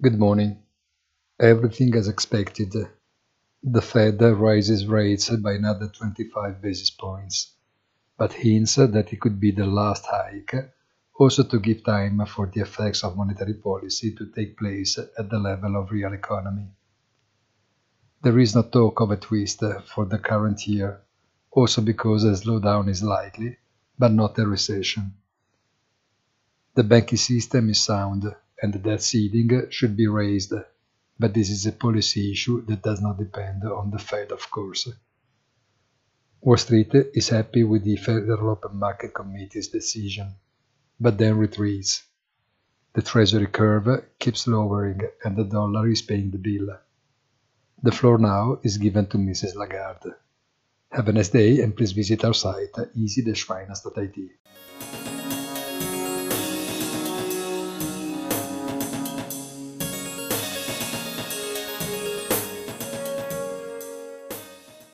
Good morning. Everything as expected. The Fed raises rates by another 25 basis points, but hints that it could be the last hike, also to give time for the effects of monetary policy to take place at the level of real economy. There is no talk of a twist for the current year, also because a slowdown is likely, but not a recession. The banking system is sound, and the debt ceiling should be raised, but this is a policy issue that does not depend on the Fed, of course. Wall Street is happy with the Federal Open Market Committee's decision, but then retreats. The Treasury curve keeps lowering and the dollar is paying the bill. The floor now is given to Mrs. Lagarde. Have a nice day and please visit our site easy-finance.it.